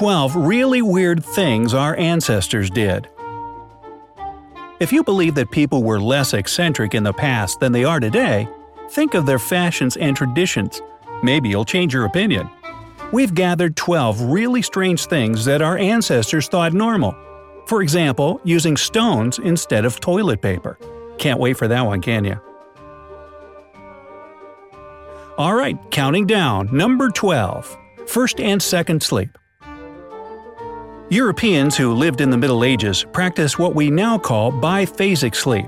12 really weird things our ancestors did. If you believe that people were less eccentric in the past than they are today, think of their fashions and traditions. Maybe you'll change your opinion. We've gathered 12 really strange things that our ancestors thought normal. For example, using stones instead of toilet paper. Can't wait for that one, can you? Alright, counting down. Number 12. First and second sleep. Europeans who lived in the Middle Ages practiced what we now call biphasic sleep.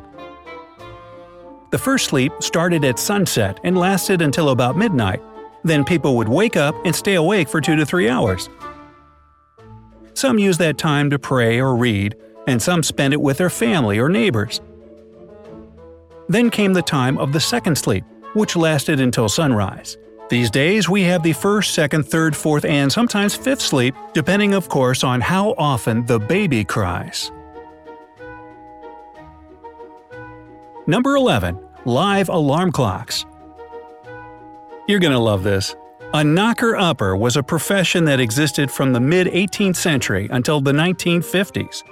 The first sleep started at sunset and lasted until about midnight. Then people would wake up and stay awake for 2 to 3 hours. Some used that time to pray or read, and some spent it with their family or neighbors. Then came the time of the second sleep, which lasted until sunrise. These days, we have the first, second, third, fourth, and sometimes fifth sleep, depending of course on how often the baby cries. Number 11. Live alarm clocks. You're gonna love this. A knocker upper was a profession that existed from the mid 18th century until the 1950s.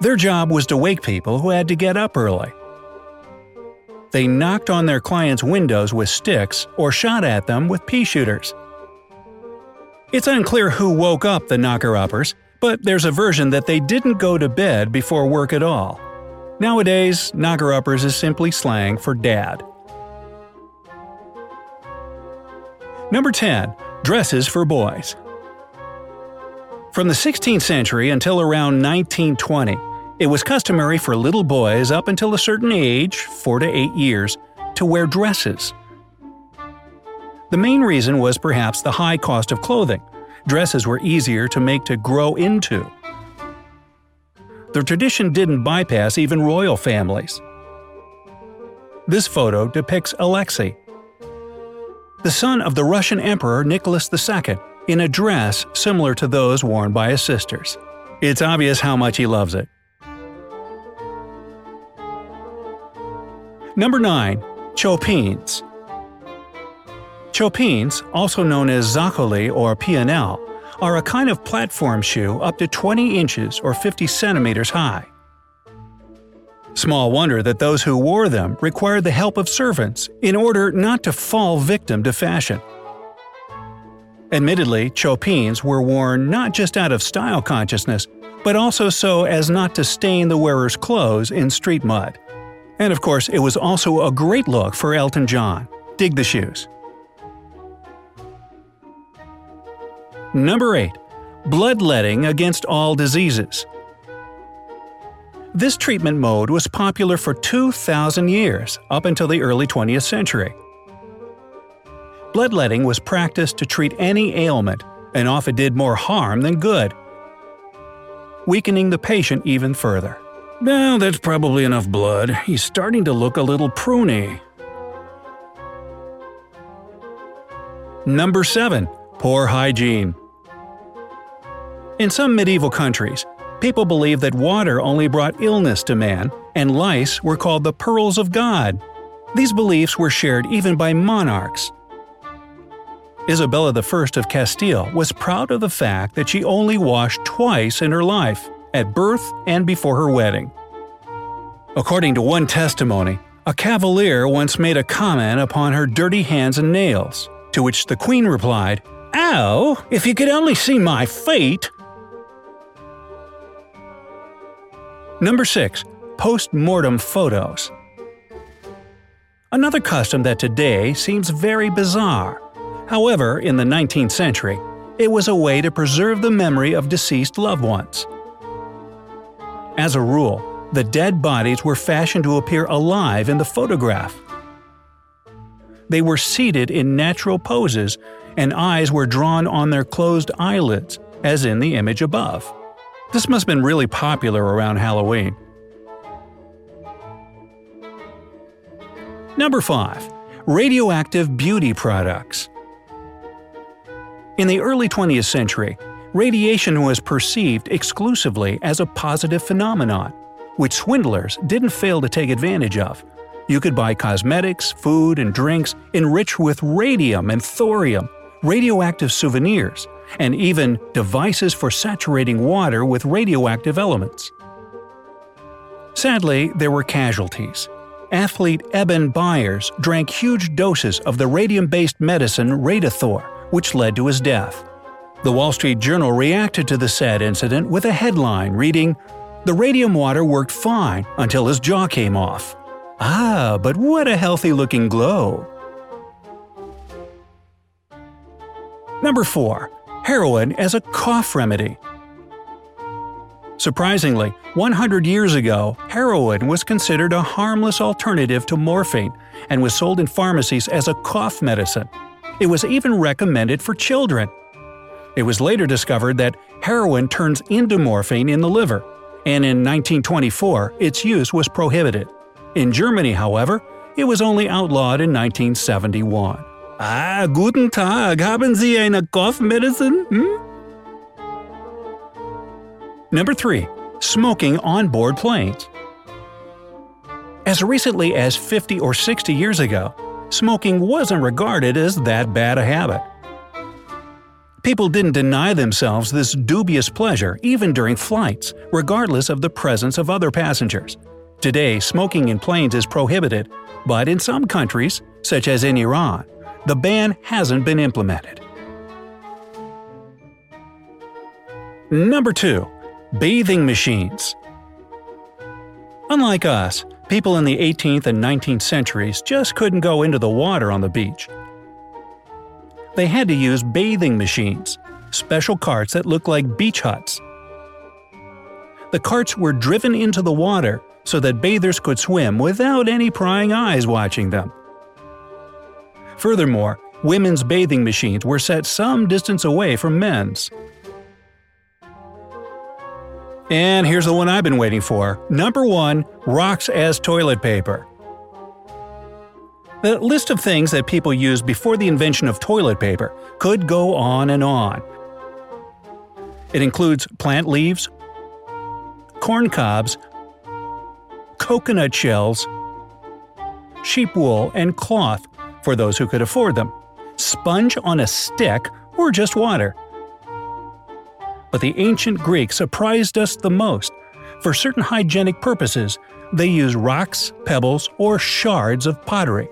Their job was to wake people who had to get up early they knocked on their clients' windows with sticks or shot at them with pea shooters. It's unclear who woke up the knocker-uppers, but there's a version that they didn't go to bed before work at all. Nowadays, knocker-uppers is simply slang for dad. Number 10. Dresses for boys. From the 16th century until around 1920, it was customary for little boys up until a certain age, 4 to 8 years, to wear dresses. The main reason was perhaps the high cost of clothing. Dresses were easier to make to grow into. The tradition didn't bypass even royal families. This photo depicts Alexei, the son of the Russian Emperor Nicholas II, in a dress similar to those worn by his sisters. It's obvious how much he loves it. Number 9. Chopines Chopines, also known as Zoccoli or Pianelle, are a kind of platform shoe up to 20 inches or 50 centimeters high. Small wonder that those who wore them required the help of servants in order not to fall victim to fashion. Admittedly, chopines were worn not just out of style consciousness, but also so as not to stain the wearer's clothes in street mud. And of course, it was also a great look for Elton John. Dig the shoes. Number 8. Bloodletting against all diseases. This treatment mode was popular for 2,000 years, up until the early 20th century. Bloodletting was practiced to treat any ailment, and often did more harm than good, weakening the patient even further. Now that's probably enough blood. He's starting to look a little pruny. Number 7. Poor hygiene. In some medieval countries, people believed that water only brought illness to man, and lice were called the pearls of God. These beliefs were shared even by monarchs. Isabella I of Castile was proud of the fact that she only washed twice in her life at birth and before her wedding. According to one testimony, a cavalier once made a comment upon her dirty hands and nails, to which the queen replied, Ow, if you could only see my feet! Number 6. Post-mortem photos. Another custom that today seems very bizarre. However, in the 19th century, it was a way to preserve the memory of deceased loved ones. As a rule, the dead bodies were fashioned to appear alive in the photograph. They were seated in natural poses, and eyes were drawn on their closed eyelids, as in the image above. This must have been really popular around Halloween. Number 5. Radioactive Beauty Products In the early 20th century, radiation was perceived exclusively as a positive phenomenon, which swindlers didn't fail to take advantage of. You could buy cosmetics, food, and drinks enriched with radium and thorium, radioactive souvenirs, and even devices for saturating water with radioactive elements. Sadly, there were casualties. Athlete Eben Byers drank huge doses of the radium-based medicine Radithor, which led to his death. The Wall Street Journal reacted to the sad incident with a headline reading, The radium water worked fine until his jaw came off. Ah, but what a healthy looking glow! Number 4. Heroin as a cough remedy. Surprisingly, 100 years ago, heroin was considered a harmless alternative to morphine and was sold in pharmacies as a cough medicine. It was even recommended for children. It was later discovered that heroin turns into morphine in the liver, and in 1924 its use was prohibited. In Germany, however, it was only outlawed in 1971. Ah, guten Tag, haben Sie eine Kopfmedizin? Hm? Number 3. Smoking on board planes. As recently as 50 or 60 years ago, smoking wasn't regarded as that bad a habit. People didn't deny themselves this dubious pleasure even during flights, regardless of the presence of other passengers. Today, smoking in planes is prohibited, but in some countries, such as in Iran, the ban hasn't been implemented. Number 2. Bathing machines. Unlike us, people in the 18th and 19th centuries just couldn't go into the water on the beach. They had to use bathing machines, special carts that looked like beach huts. The carts were driven into the water so that bathers could swim without any prying eyes watching them. Furthermore, women's bathing machines were set some distance away from men's. And here's the one I've been waiting for. Number 1. Rocks as toilet paper. The list of things that people used before the invention of toilet paper could go on and on. It includes plant leaves, corn cobs, coconut shells, sheep wool, and cloth for those who could afford them, sponge on a stick, or just water but the ancient Greeks surprised us the most. For certain hygienic purposes, they use rocks, pebbles, or shards of pottery.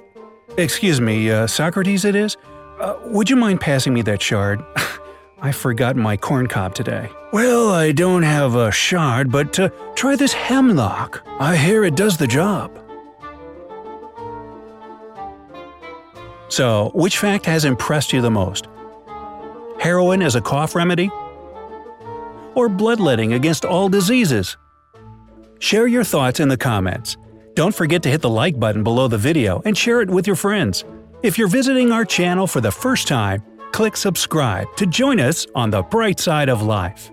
Excuse me, uh, Socrates it is? Uh, would you mind passing me that shard? I forgot my corn cob today. Well, I don't have a shard, but uh, try this hemlock. I hear it does the job. So, which fact has impressed you the most? Heroin as a cough remedy? or bloodletting against all diseases? Share your thoughts in the comments. Don't forget to hit the like button below the video and share it with your friends. If you're visiting our channel for the first time, click subscribe to join us on the bright side of life.